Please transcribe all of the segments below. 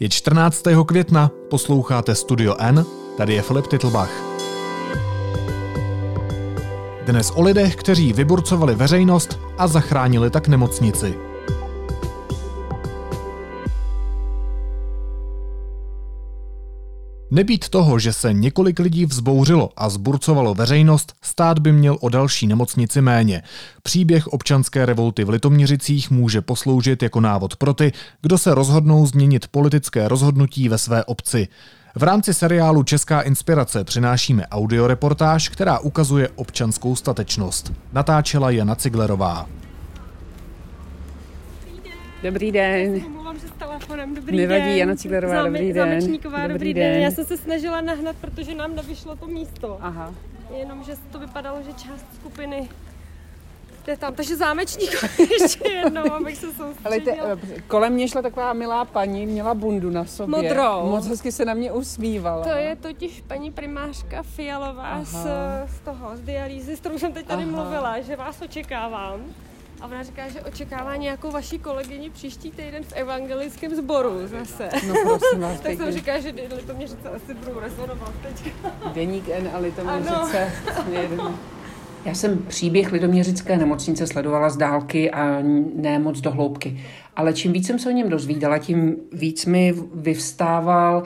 Je 14. května, posloucháte Studio N, tady je Filip Titlbach. Dnes o lidech, kteří vyburcovali veřejnost a zachránili tak nemocnici. Nebýt toho, že se několik lidí vzbouřilo a zburcovalo veřejnost, stát by měl o další nemocnici méně. Příběh občanské revolty v Litoměřicích může posloužit jako návod pro ty, kdo se rozhodnou změnit politické rozhodnutí ve své obci. V rámci seriálu Česká inspirace přinášíme audioreportáž, která ukazuje občanskou statečnost. Natáčela Jana Ciglerová. Dobrý den. Omlouvám se s telefonem. Dobrý Nevadí, den. Jana Ciglerová, Záme- dobrý den. Zámečníková, dobrý, Dobrý den. den. Já jsem se snažila nahnat, protože nám nevyšlo to místo. Aha. Jenomže to vypadalo, že část skupiny jde tam. Takže zámečníková ještě jednou, abych se Ale te, soustředila. kolem mě šla taková milá paní, měla bundu na sobě. Modrou. Moc hezky se na mě usmívala. To je totiž paní primářka Fialová Aha. z, z toho, z dialýzy, s kterou jsem teď tady Aha. mluvila, že vás očekávám. A ona říká, že očekává nějakou vaší kolegyni příští týden v evangelickém sboru zase. No prosím vás, tak jsem říká, že to mě říct asi budou rezonovat teď. Deník N a Ano. Litoměřice. Já jsem příběh Lidoměřické nemocnice sledovala z dálky a ne moc do hloubky. Ale čím víc jsem se o něm dozvídala, tím víc mi vyvstával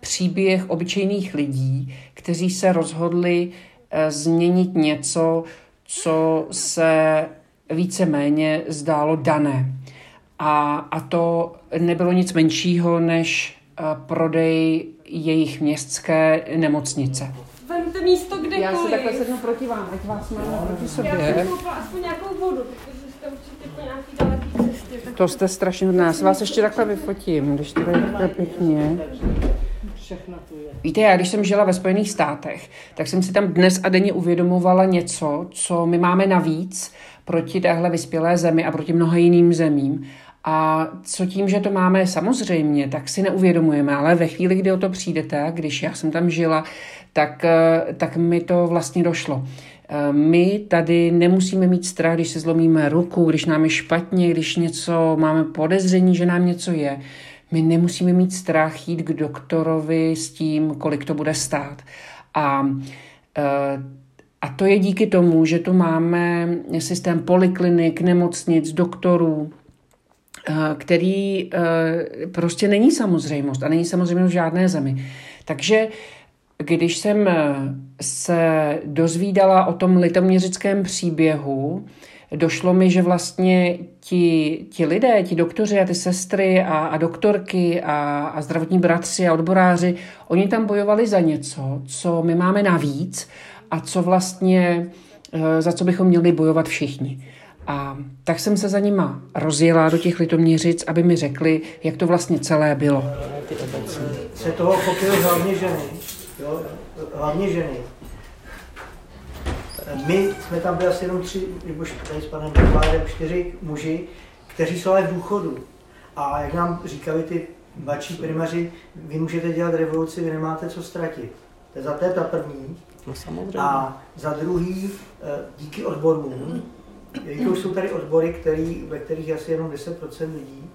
příběh obyčejných lidí, kteří se rozhodli eh, změnit něco, co se víceméně zdálo dané. A, a to nebylo nic menšího než eh, prodej jejich městské nemocnice. Vemte místo kdekoliv. Já se takhle sednu proti vám, ať vás mám proti Já sobě. jsem koupila aspoň nějakou vodu, protože jste určitě po nějaký daleký cestě. Tak To jste strašně hodná. Já se vás ještě takhle vyfotím, když to je takhle pěkně. Víte, já když jsem žila ve Spojených státech, tak jsem si tam dnes a denně uvědomovala něco, co my máme navíc proti téhle vyspělé zemi a proti mnoha jiným zemím. A co tím, že to máme samozřejmě, tak si neuvědomujeme, ale ve chvíli, kdy o to přijdete, když já jsem tam žila, tak, eh, tak mi to vlastně došlo. Eh, My tady nemusíme mít strach, když se zlomíme ruku, když nám je špatně, když něco máme podezření, že nám něco je. My nemusíme mít strach jít k doktorovi s tím, kolik to bude stát. A, eh, a to je díky tomu, že tu máme systém poliklinik, nemocnic, doktorů, eh, který eh, prostě není samozřejmost a není samozřejmost v žádné zemi. Takže když jsem eh, se dozvídala o tom litoměřickém příběhu, došlo mi, že vlastně ti, ti lidé, ti doktoři a ty sestry a, a doktorky a, a zdravotní bratři a odboráři, oni tam bojovali za něco, co my máme navíc a co vlastně, eh, za co bychom měli bojovat všichni. A tak jsem se za nima rozjela do těch litoměřic, aby mi řekli, jak to vlastně celé bylo. se toho chopily hlavně ženy. Jo? Hlavně ženy. My jsme tam byli asi jenom tři, nebo s panem Vládem čtyři muži, kteří jsou ale v důchodu. A jak nám říkali ty mladší primaři, vy můžete dělat revoluci, vy nemáte co ztratit. To je za je ta první. No samozřejmě. A za druhý, eh, díky odborům, jelikož jsou tady odbory, který, ve kterých je asi jenom 10% lidí,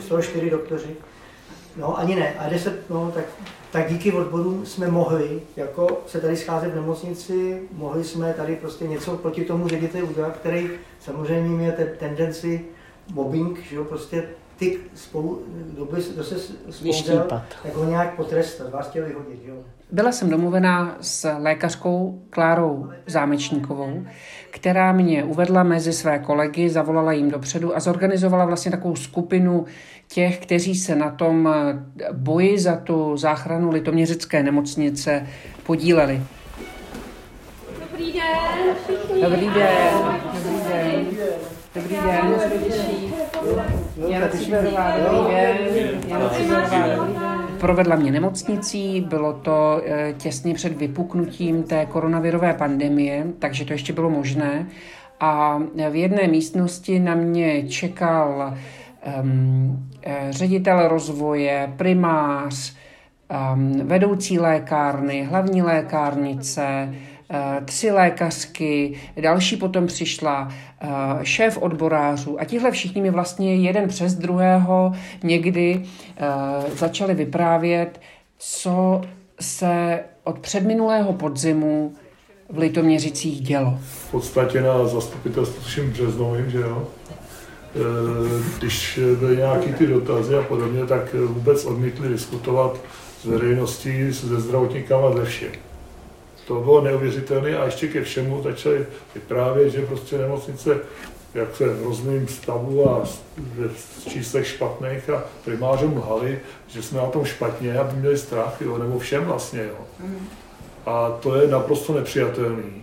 z toho čtyři doktoři, no ani ne, a 10, no tak, tak díky odborům jsme mohli jako se tady scházet v nemocnici, mohli jsme tady prostě něco proti tomu řediteli udělat, který samozřejmě měl te, tendenci mobbing, že jo, prostě ty spolu, kdo, by, kdo se spouzel, tak ho nějak potrestat, vás chtěl vyhodit, jo. Byla jsem domluvená s lékařkou Klárou Zámečníkovou, která mě uvedla mezi své kolegy, zavolala jim dopředu a zorganizovala vlastně takovou skupinu těch, kteří se na tom eh, boji za tu záchranu litoměřické nemocnice podíleli. Dobrý den, všichni. Dobrý den. Dobrý den. Dobrý den. Jana Ciberová, dobrý den. Jana Ciberová, dobrý den. Provedla mě nemocnicí, bylo to eh, těsně před vypuknutím té koronavirové pandemie, takže to ještě bylo možné. A v jedné místnosti na mě čekal um, ředitel rozvoje, primář, um, vedoucí lékárny, hlavní lékárnice, tři lékařky, další potom přišla, šéf odborářů a tihle všichni mi vlastně jeden přes druhého někdy začali vyprávět, co se od předminulého podzimu v Litoměřicích dělo. V podstatě na zastupitelstvu všem březnovým, že jo? Když byly nějaký ty dotazy a podobně, tak vůbec odmítli diskutovat s veřejností, se zdravotníkama, ze všem. To bylo neuvěřitelné a ještě ke všemu začali vyprávět, že prostě nemocnice jak se v různém stavu a v číslech špatných a primářům lhali, že jsme na tom špatně, aby měli strach, jo, nebo všem vlastně. Jo. Mm. A to je naprosto nepřijatelný.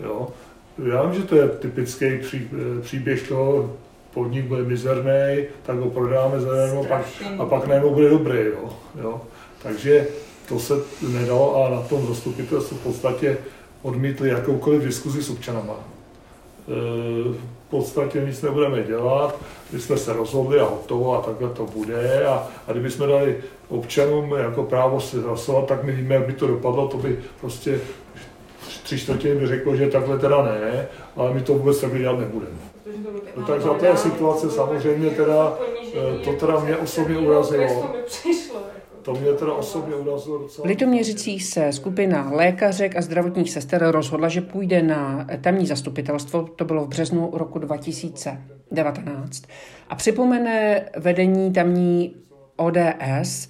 Jo. Já vím, že to je typický pří, příběh toho, podnik bude mizerný, tak ho prodáme za pak, a pak najednou bude dobrý. Jo. Jo. Takže to se nedalo a na tom zastupitelstvu v podstatě odmítli jakoukoliv diskuzi s občanama. E, v podstatě nic nebudeme dělat, my jsme se rozhodli a hotovo a takhle to bude a, a kdybychom dali občanům jako právo si hlasovat, tak my víme, jak by to dopadlo, to by prostě tři čtvrtiny by řeklo, že takhle teda ne, ale my to vůbec takhle dělat nebudeme. No, tak za té situace samozřejmě teda, eh, to teda mě osobně urazilo. To mě teda osobně urazilo docela. V Litoměřicích se skupina lékařek a zdravotních sester rozhodla, že půjde na tamní zastupitelstvo, to bylo v březnu roku 2019, a připomene vedení tamní ODS,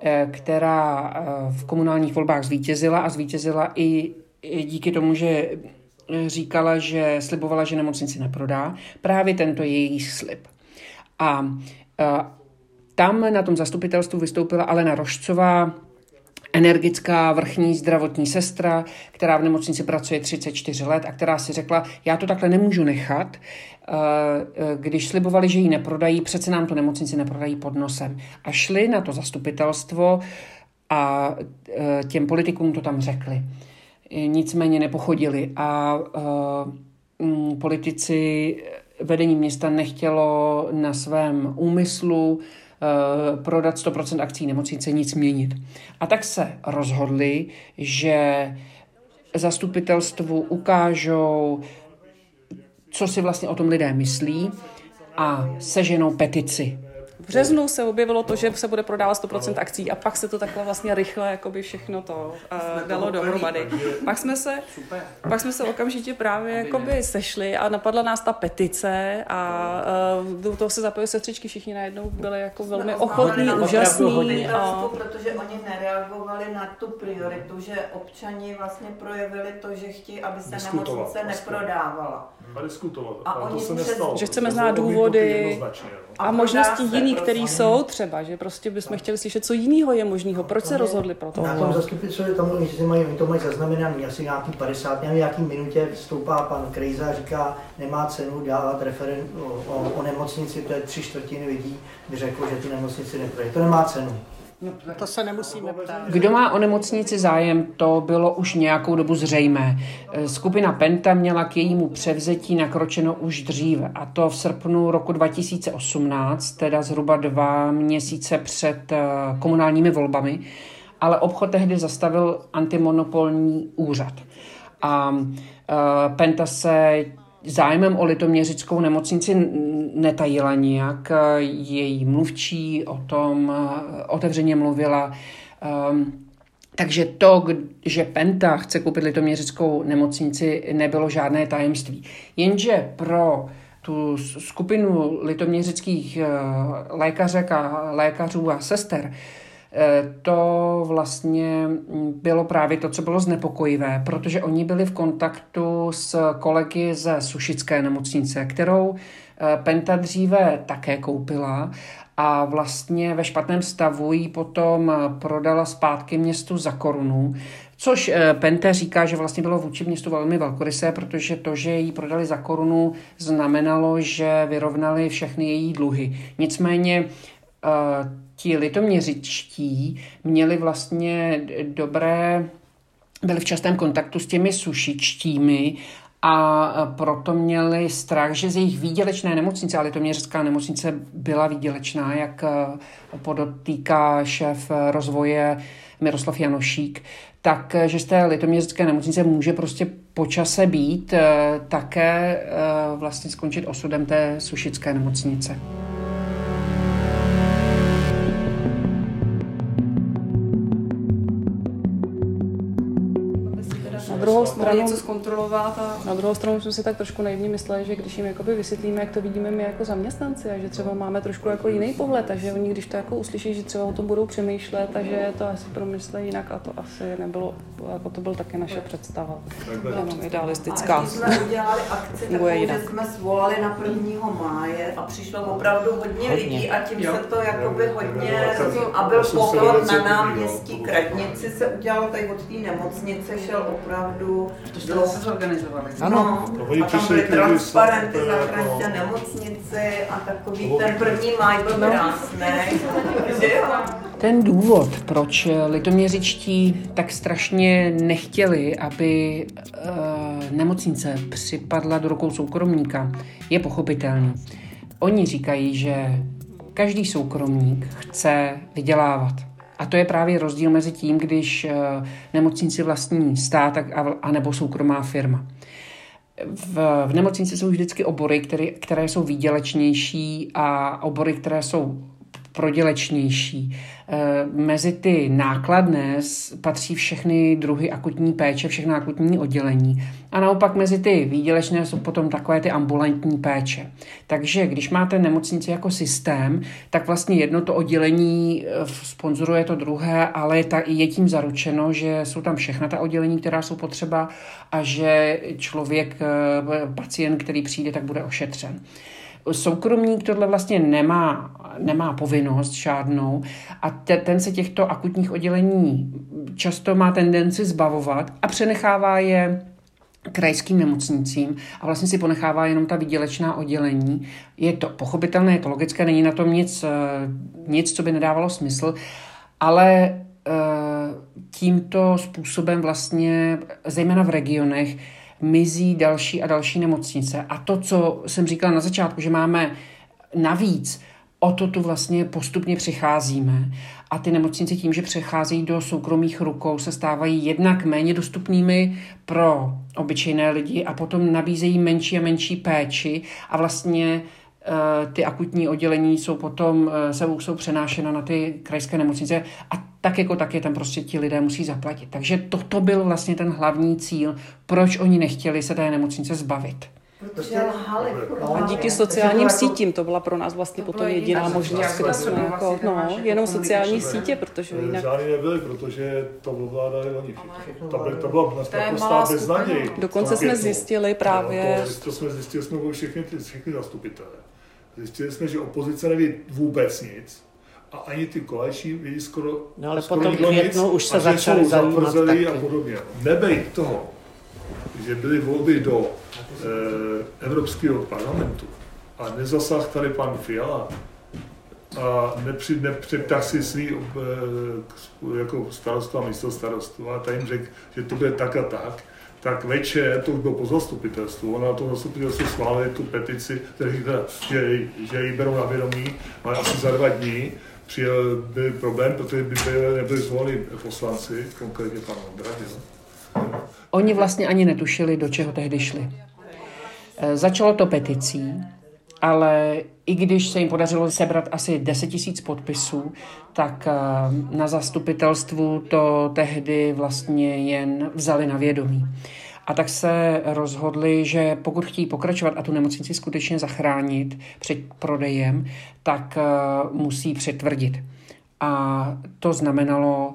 eh, která eh, v komunálních volbách zvítězila a zvítězila i díky tomu, že říkala, že slibovala, že nemocnici neprodá, právě tento její slib. A eh, tam na tom zastupitelstvu vystoupila Alena Rošcová, energická vrchní zdravotní sestra, která v nemocnici pracuje 34 let a která si řekla, já to takhle nemůžu nechat, eh, když slibovali, že ji neprodají, přece nám to nemocnici neprodají pod nosem. A šli na to zastupitelstvo a eh, těm politikům to tam řekli. Nicméně nepochodili a eh, politici vedení města nechtělo na svém úmyslu Eh, prodat 100% akcí nemocnice, nic měnit. A tak se rozhodli, že zastupitelstvu ukážou, co si vlastně o tom lidé myslí a seženou petici březnu se objevilo to, že se bude prodávat 100% akcí a pak se to takhle vlastně rychle jakoby všechno to uh, dalo dohromady. Pak jsme se, pak jsme se okamžitě právě jakoby sešli a napadla nás ta petice a uh, do toho se zapojili sestřičky, všichni najednou byli jako velmi ochotní, úžasní. A... Protože oni nereagovali na tu prioritu, že občani vlastně projevili to, že chtějí, aby se nemocnice neprodávala a. A, a to se nestalo. Že chceme znát důvody a možnosti jiný, které jsou třeba, že prostě bychom chtěli slyšet, co jiného je možného, proč se rozhodli pro to. Na tom zastupitelstvu tam oni mají, to mají zaznamenaný asi nějaký 50, nějaký, nějaký minutě vstoupá pan Krejza a říká, nemá cenu dávat referent o, o, o nemocnici, to je tři čtvrtiny lidí, by řekl, že tu nemocnici neprojde. To nemá cenu. No, to se nemusíme ptát. Kdo má o nemocnici zájem, to bylo už nějakou dobu zřejmé. Skupina Penta měla k jejímu převzetí nakročeno už dříve, a to v srpnu roku 2018, teda zhruba dva měsíce před eh, komunálními volbami, ale obchod tehdy zastavil antimonopolní úřad. A eh, Penta se zájmem o litoměřickou nemocnici netajila nijak. Její mluvčí o tom eh, otevřeně mluvila. Ehm, takže to, že Penta chce koupit litoměřickou nemocnici, nebylo žádné tajemství. Jenže pro tu skupinu litoměřických eh, lékařek a lékařů a sester to vlastně bylo právě to, co bylo znepokojivé, protože oni byli v kontaktu s kolegy ze Sušické nemocnice, kterou eh, Penta dříve také koupila a vlastně ve špatném stavu ji potom prodala zpátky městu za korunu, Což eh, Pente říká, že vlastně bylo vůči městu velmi velkorysé, protože to, že ji prodali za korunu, znamenalo, že vyrovnali všechny její dluhy. Nicméně ti litoměřičtí měli vlastně dobré, byli v častém kontaktu s těmi sušičtími a proto měli strach, že z jejich výdělečné nemocnice, ale to měřská nemocnice byla výdělečná, jak podotýká šéf rozvoje Miroslav Janošík, tak že z té litoměřské nemocnice může prostě počase být také vlastně skončit osudem té sušické nemocnice. Stranu něco zkontrolovat a... Na druhou stranu jsme si tak trošku naivně mysleli, že když jim jakoby vysvětlíme, jak to vidíme my jako zaměstnanci a že třeba máme trošku jako jiný pohled, takže oni když to jako uslyší, že třeba o tom budou přemýšlet, takže to asi promyslí jinak a to asi nebylo, jako to byl taky naše představa. Jenom idealistická. A jsme udělali akci takovou, že jsme svolali na 1. máje a přišlo opravdu hodně, hodně. lidí a tím jo. se to jakoby hodně a byl pohled na náměstí Kradnici se udělal tady od té nemocnice, šel opravdu... To jste se zorganizovali. Ano, no, a tam byly transparenty, zachraňte nemocnici a takový ten první máj byl no. krásný. Ten důvod, proč litoměřičtí tak strašně nechtěli, aby uh, nemocnice připadla do rukou soukromníka, je pochopitelný. Oni říkají, že každý soukromník chce vydělávat. A to je právě rozdíl mezi tím, když eh, nemocnici vlastní stát a, nebo soukromá firma. V, v nemocnici jsou vždycky obory, které, které jsou výdělečnější a obory, které jsou prodělečnější. Eh, mezi ty nákladné patří všechny druhy akutní péče, všechny akutní oddělení. A naopak mezi ty výdělečné jsou potom takové ty ambulantní péče. Takže když máte nemocnici jako systém, tak vlastně jedno to oddělení eh, sponzoruje to druhé, ale je tím zaručeno, že jsou tam všechna ta oddělení, která jsou potřeba a že člověk, eh, pacient, který přijde, tak bude ošetřen. Soukromník tohle vlastně nemá, nemá povinnost žádnou a te, ten se těchto akutních oddělení často má tendenci zbavovat a přenechává je krajským nemocnicím a vlastně si ponechává jenom ta výdělečná oddělení. Je to pochopitelné, je to logické, není na tom nic, eh, nic co by nedávalo smysl, ale eh, tímto způsobem vlastně, zejména v regionech, mizí další a další nemocnice. A to, co jsem říkala na začátku, že máme navíc, o to tu vlastně postupně přicházíme. A ty nemocnice tím, že přecházejí do soukromých rukou, se stávají jednak méně dostupnými pro obyčejné lidi a potom nabízejí menší a menší péči a vlastně ty akutní oddělení jsou potom, eh, se jsou přenášena na ty krajské nemocnice a tak jako tak je tam prostě ti lidé musí zaplatit. Takže toto byl vlastně ten hlavní cíl, proč oni nechtěli se té nemocnice zbavit. A díky sociálním sítím to byla pro nás vlastně potom jediná možnost, kde jsme jako, no, jenom sociální sítě, protože jinak... Žádný nebyly, protože to ovládali oni všichni. To, by, to byla naprostá beznaděj. Dokonce jsme zjistili právě... No, to, to jsme zjistili, jsme všichni, všichni zastupitelé. Zjistili jsme, že opozice neví vůbec nic a ani ty koleční vědí skoro, no, ale skoro potom nic, už se a začali zajímat taky. a podobně. Nebejt toho, že byly volby do e, Evropského parlamentu a nezasah tady pan Fiala a nepři, nepřeptah si svý e, jako starostu a místo starostu a tady jim řekl, že to bude tak a tak, tak večer, to už bylo po zastupitelstvu, ona to zastupitelstvo schválili tu petici, teda, že, že ji berou na vědomí, ale asi za dva dní přijel, byl problém, protože by byli, nebyli zvoleni poslanci, konkrétně pan Ondra. Oni vlastně ani netušili, do čeho tehdy šli. E, začalo to peticí, ale i když se jim podařilo sebrat asi 10 tisíc podpisů, tak e, na zastupitelstvu to tehdy vlastně jen vzali na vědomí. A tak se rozhodli, že pokud chtějí pokračovat a tu nemocnici skutečně zachránit před prodejem, tak e, musí přetvrdit. A to znamenalo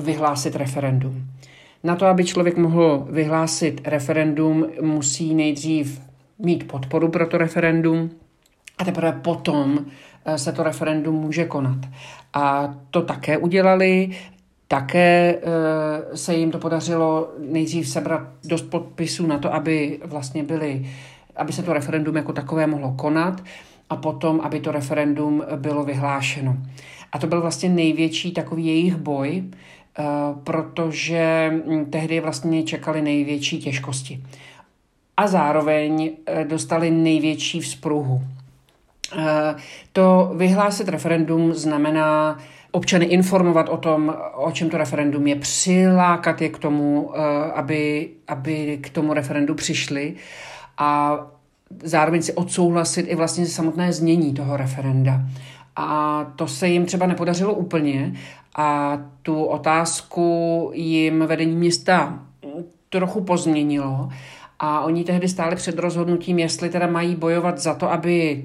vyhlásit referendum. Na to, aby člověk mohl vyhlásit referendum, musí nejdřív mít podporu pro to referendum a teprve potom eh, se to referendum může konat. A to také udělali, také eh, se jim to podařilo nejdřív sebrat dost podpisů na to, aby vlastně byly, aby se to referendum jako takové mohlo konat a potom, aby to referendum bylo vyhlášeno. A to byl vlastně největší takový jejich boj, Eh, protože hm, tehdy vlastně čekali největší těžkosti. A zároveň eh, dostali největší vzpruhu. Eh, to vyhlásit referendum znamená občany informovat o tom, o čem to referendum je, přilákat je k tomu, eh, aby, aby k tomu referendu přišli a zároveň si odsouhlasit i vlastně samotné znění toho referenda. A to se jim třeba nepodařilo úplně a tu otázku jim vedení města trochu pozměnilo a oni tehdy stáli před rozhodnutím, jestli teda mají bojovat za to, aby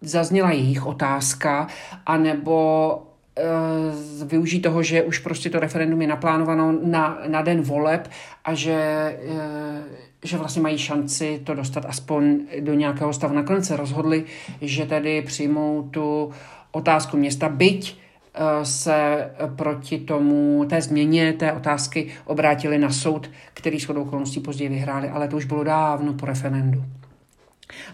zazněla jejich otázka, anebo e, využít toho, že už prostě to referendum je naplánováno na, na den voleb a že, e, že vlastně mají šanci to dostat aspoň do nějakého stavu. Nakonec se rozhodli, že tedy přijmou tu otázku města, byť se proti tomu, té změně té otázky obrátili na soud, který shodou okolností později vyhráli, ale to už bylo dávno po referendu.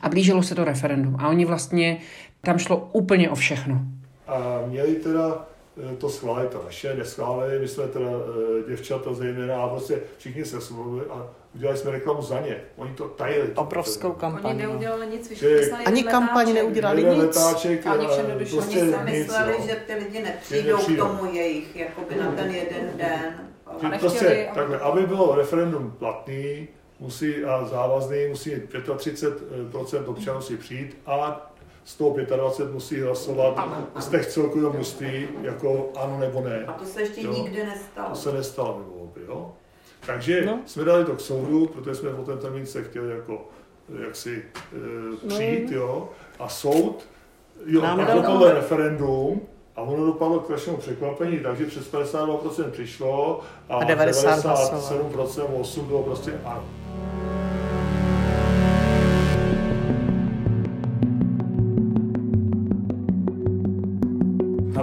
A blížilo se to referendum a oni vlastně, tam šlo úplně o všechno. A měli teda eh, to schválit a naše neschválili, my jsme teda eh, děvčata zejména a prostě všichni se smluvili a udělali jsme reklamu za ně. Oni to tajili. Obrovskou kampaň. Oni no. neudělali nic, Ani kampaň neudělali nic. Letáček, a, oni prostě oni si mysleli, nic, že ty lidi nepřijdou, nepřijdou k tomu jejich, jakoby na ten jeden den. Že prostě, takhle, aby bylo referendum platný, musí a závazný, musí 35% občanů si přijít a z toho 25 musí hlasovat z těch celkového množství jako ano nebo ne. A to se ještě jo? nikdy nestalo. To se nestalo mimo volby, jo? Takže no. jsme dali to k soudu, protože jsme o ten termín se chtěli jako jaksi e, přijít, no. jo, a soud, jo, Nám pak tohle referendum, a ono dopadlo k našemu překvapení, takže přes 52% přišlo a, a 97% 8 bylo prostě ano.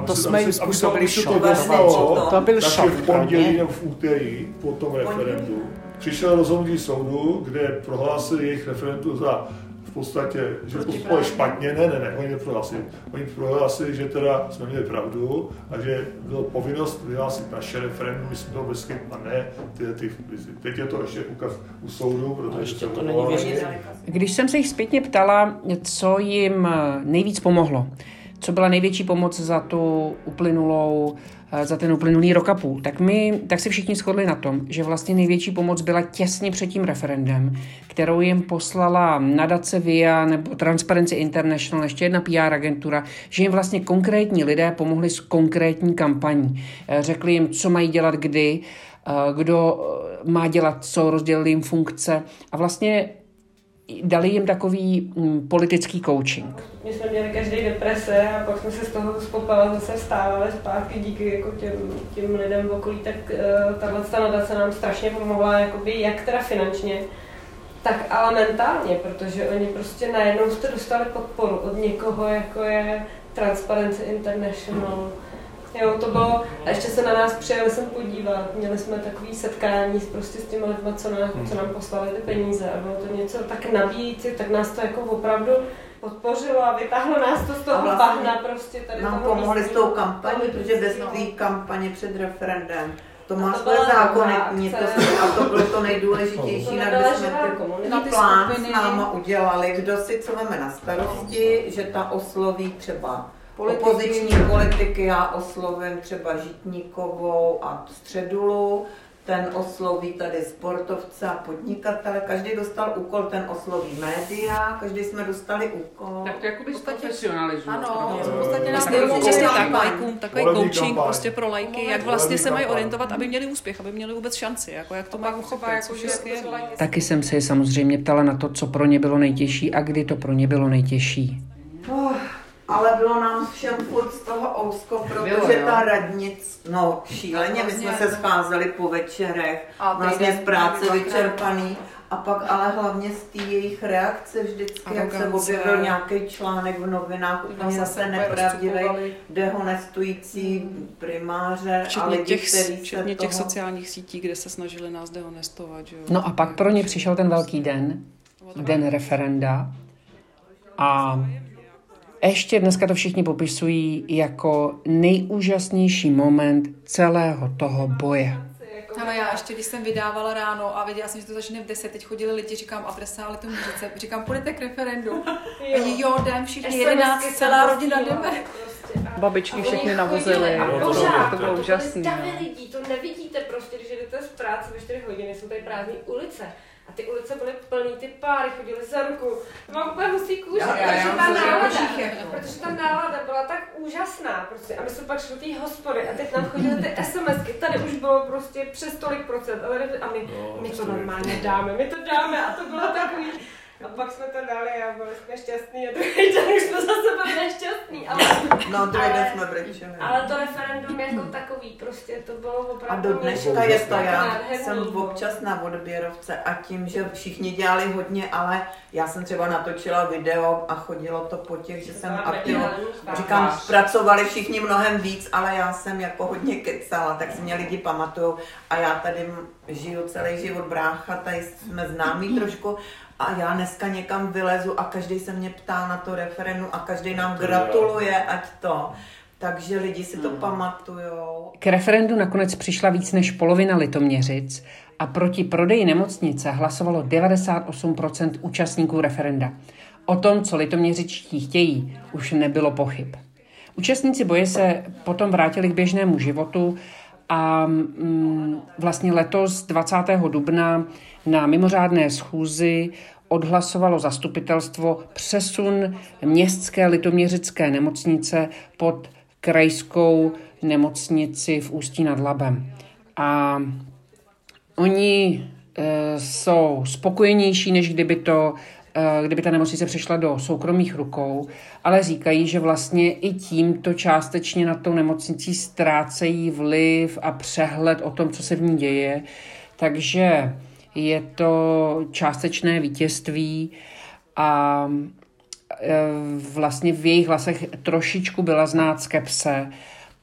To jsme jim způsobili šok. To, to byl šok. v pondělí nebo v úterý po tom referendu. Přišel rozhodnutí soudu, kde prohlásili jejich referendum za v podstatě, že postupovali špatně, ne, ne, ne, oni neprohlásili. Oni prohlásili, že teda jsme měli pravdu a že byla povinnost vyhlásit naše referendum, my jsme to bez a ne ty, ty, teď je to ještě ukaz u soudu, protože ještě to není Když jsem se jich zpětně ptala, co jim nejvíc pomohlo, co byla největší pomoc za tu uplynulou eh, za ten uplynulý rok a půl, tak, my, tak si všichni shodli na tom, že vlastně největší pomoc byla těsně před tím referendem, kterou jim poslala nadace VIA nebo Transparency International, ještě jedna PR agentura, že jim vlastně konkrétní lidé pomohli s konkrétní kampaní. Eh, řekli jim, co mají dělat kdy, eh, kdo má dělat co, rozdělili jim funkce a vlastně dali jim takový mm, politický coaching. My jsme měli každý deprese a pak jsme se z toho z zase vstávali zpátky díky jako těm, těm lidem v okolí, tak uh, tahle nadace nám strašně pomohla, jakoby, jak teda finančně, tak ale mentálně, protože oni prostě najednou jste dostali podporu od někoho, jako je Transparency International, Jo, to bylo, a ještě se na nás přijeli jsem podívat, měli jsme takový setkání prostě s těmi lidmi, co, nám, co nám poslali ty peníze. A bylo to něco tak nabíjící, tak nás to jako opravdu podpořilo a vytáhlo nás to z toho vlastně bahna prostě tady Nám pomohli s tou kampaní, protože bez té kampaně před referendem to má své zákonitní, to a to bylo to nejdůležitější, na kde jsme ty plán s náma udělali, kdo si co máme na starosti, že ta osloví třeba Politiky. Opoziční politiky já oslovím třeba Žitníkovou a Středulu, ten osloví tady sportovce a podnikatele, každý dostal úkol, ten osloví média, každý jsme dostali úkol. Tak to jakoby profesionalizuje. Ano, v podstatě nás přesně tak, lajkům, takový coaching prostě pro lajky, jak vlastně se mají orientovat, aby měli úspěch, aby měli vůbec šanci, jako jak to mají uchopit, jako Taky jsem se samozřejmě ptala na to, co pro ně bylo nejtěžší a kdy to pro ně bylo nejtěžší. Ale bylo nám všem furt z toho ousko, protože bylo, ta radnic, no šíleně, my jsme se scházeli po večerech, vlastně z práce vyčerpaný. A pak ale hlavně z té jejich reakce vždycky, jak se objevil nějaký článek v novinách, úplně zase nepravdivý, dehonestující primáře včetně a lidi, těch, včetně těch toho... sociálních sítí, kde se snažili nás dehonestovat. Že jo? No a pak pro ně přišel ten velký den, den referenda a ještě dneska to všichni popisují jako nejúžasnější moment celého toho boje. Ale já ještě, když jsem vydávala ráno a věděla jsem, že to začne v 10, teď chodili lidi, říkám adresa, ale to můžete, říkám, půjdete k referendu. jo, jo jdem všichni, 11, celá rodina jdeme. Prostě. Babičky všechny navozily. A pořád, to bylo úžasné. Davy lidí, to nevidíte prostě, když jdete z práce ve 4 hodiny, jsou tady prázdné ulice. Ty ulice byly plný, ty páry chodily za ruku. Mám úplně hustý kůži, já, já, já, ta nálada, protože ta nálada byla tak úžasná. Prostě. A my jsme pak šli do té hospody a teď nám chodily ty SMSky. Tady už bylo prostě přes tolik procent. A my, no, my to normálně dáme, my to dáme. A to bylo takový, a pak jsme to dali a byli jsme šťastní a druhý den už jsme zase byli nešťastní. Ale, no, druhý den jsme brečeli. Ale to referendum jako takový, prostě to bylo opravdu... A do dneška je to, já jsem občas na odběrovce a tím, že všichni dělali hodně, ale já jsem třeba natočila video a chodilo to po těch, že jsem aktivně, říkám, pracovali všichni mnohem víc, ale já jsem jako hodně kecala, tak si mě lidi pamatují a já tady žiju celý život brácha, tady jsme známí trošku a já dneska někam vylezu a každý se mě ptá na to referendum a každý nám gratuluje, ať to. Takže lidi si to hmm. pamatujou. K referendu nakonec přišla víc než polovina litoměřic a proti prodeji nemocnice hlasovalo 98% účastníků referenda. O tom, co litoměřičtí chtějí, už nebylo pochyb. Účastníci boje se potom vrátili k běžnému životu a mm, vlastně letos 20. dubna na mimořádné schůzi odhlasovalo zastupitelstvo přesun městské litoměřické nemocnice pod krajskou nemocnici v Ústí nad Labem. A oni e, jsou spokojenější, než kdyby to kdyby ta nemocnice přešla do soukromých rukou, ale říkají, že vlastně i tímto částečně na tou nemocnicí ztrácejí vliv a přehled o tom, co se v ní děje. Takže je to částečné vítězství a e, vlastně v jejich hlasech trošičku byla znát skepse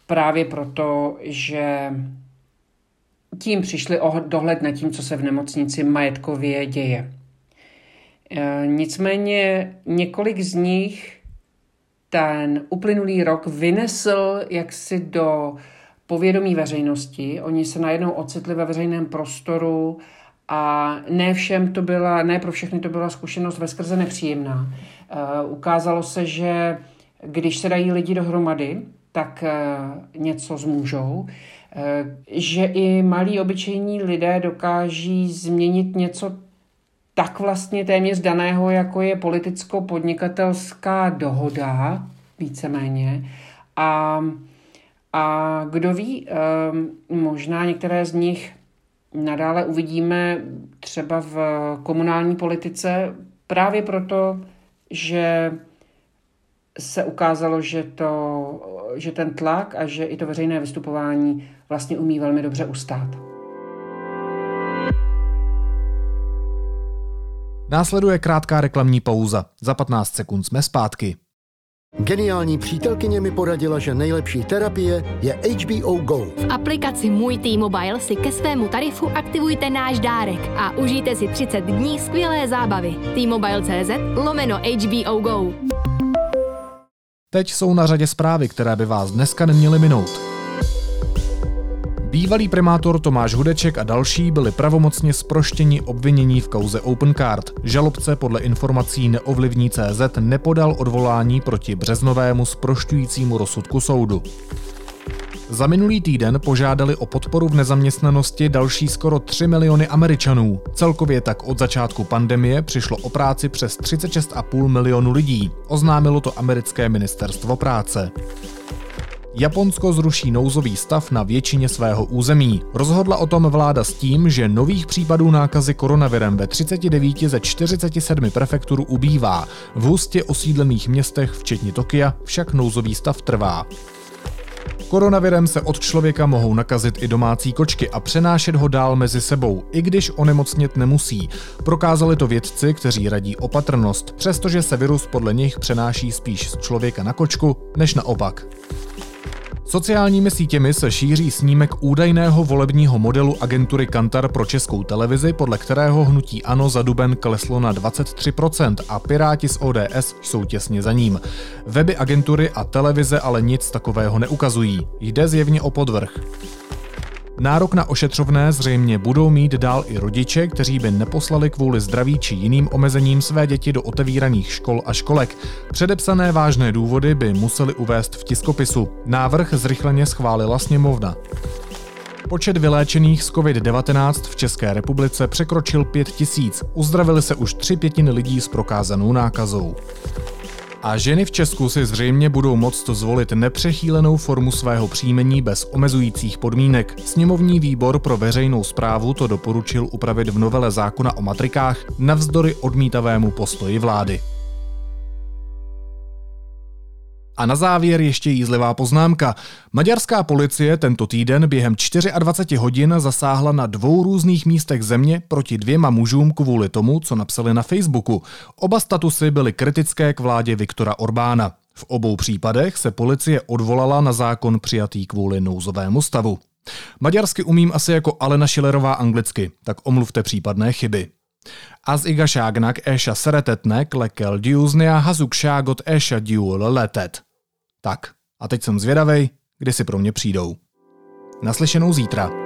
právě proto, že tím přišli o dohled nad tím, co se v nemocnici majetkově děje. E, nicméně několik z nich ten uplynulý rok vynesl jaksi do povědomí veřejnosti. Oni se najednou ocitli ve veřejném prostoru a ne všem to byla, ne pro všechny to byla zkušenost ve skrze nepříjemná. Uh, ukázalo se, že když se dají lidi dohromady, tak uh, něco zmůžou, že i malí obyčejní lidé dokáží změnit něco tak vlastně téměř daného, jako je politicko-podnikatelská dohoda, víceméně. A, a kdo ví, možná některé z nich nadále uvidíme třeba v komunální politice právě proto, že se ukázalo, že, to, že ten tlak a že i to veřejné vystupování vlastně umí velmi dobře ustát. Následuje krátká reklamní pauza. Za 15 sekund jsme zpátky. Geniální přítelkyně mi poradila, že nejlepší terapie je HBO Go. V aplikaci Můj T-Mobile si ke svému tarifu aktivujte náš dárek a užijte si 30 dní skvělé zábavy. T-Mobile.cz lomeno HBO Go. Teď jsou na řadě zprávy, které by vás dneska neměly minout. Bývalý primátor Tomáš Hudeček a další byli pravomocně zproštěni obvinění v kauze Opencard. Žalobce podle informací neovlivní CZ nepodal odvolání proti březnovému sprošťujícímu rozsudku soudu. Za minulý týden požádali o podporu v nezaměstnanosti další skoro 3 miliony Američanů. Celkově tak od začátku pandemie přišlo o práci přes 36,5 milionu lidí, oznámilo to americké ministerstvo práce. Japonsko zruší nouzový stav na většině svého území. Rozhodla o tom vláda s tím, že nových případů nákazy koronavirem ve 39 ze 47 prefektur ubývá. V hustě osídlených městech, včetně Tokia, však nouzový stav trvá. Koronavirem se od člověka mohou nakazit i domácí kočky a přenášet ho dál mezi sebou, i když onemocnět nemusí. Prokázali to vědci, kteří radí opatrnost, přestože se virus podle nich přenáší spíš z člověka na kočku, než naopak. Sociálními sítěmi se šíří snímek údajného volebního modelu agentury Kantar pro českou televizi, podle kterého hnutí ANO za duben kleslo na 23% a Piráti z ODS jsou těsně za ním. Weby agentury a televize ale nic takového neukazují. Jde zjevně o podvrh. Nárok na ošetřovné zřejmě budou mít dál i rodiče, kteří by neposlali kvůli zdraví či jiným omezením své děti do otevíraných škol a školek. Předepsané vážné důvody by museli uvést v tiskopisu. Návrh zrychleně schválila sněmovna. Počet vyléčených z COVID-19 v České republice překročil 5 tisíc. Uzdravili se už tři pětiny lidí s prokázanou nákazou. A ženy v Česku si zřejmě budou moct zvolit nepřechýlenou formu svého příjmení bez omezujících podmínek. Sněmovní výbor pro veřejnou zprávu to doporučil upravit v novele zákona o matrikách navzdory odmítavému postoji vlády. A na závěr ještě jízlivá poznámka. Maďarská policie tento týden během 24 hodin zasáhla na dvou různých místech země proti dvěma mužům kvůli tomu, co napsali na Facebooku. Oba statusy byly kritické k vládě Viktora Orbána. V obou případech se policie odvolala na zákon přijatý kvůli nouzovému stavu. Maďarsky umím asi jako Alena Schillerová anglicky, tak omluvte případné chyby. Az igazságnak és a szeretetnek le kell győzni a hazugságot és a letet. Tak, a teď jsem zvědavej, kdy si pro mě přijdou. Naslyšenou zítra.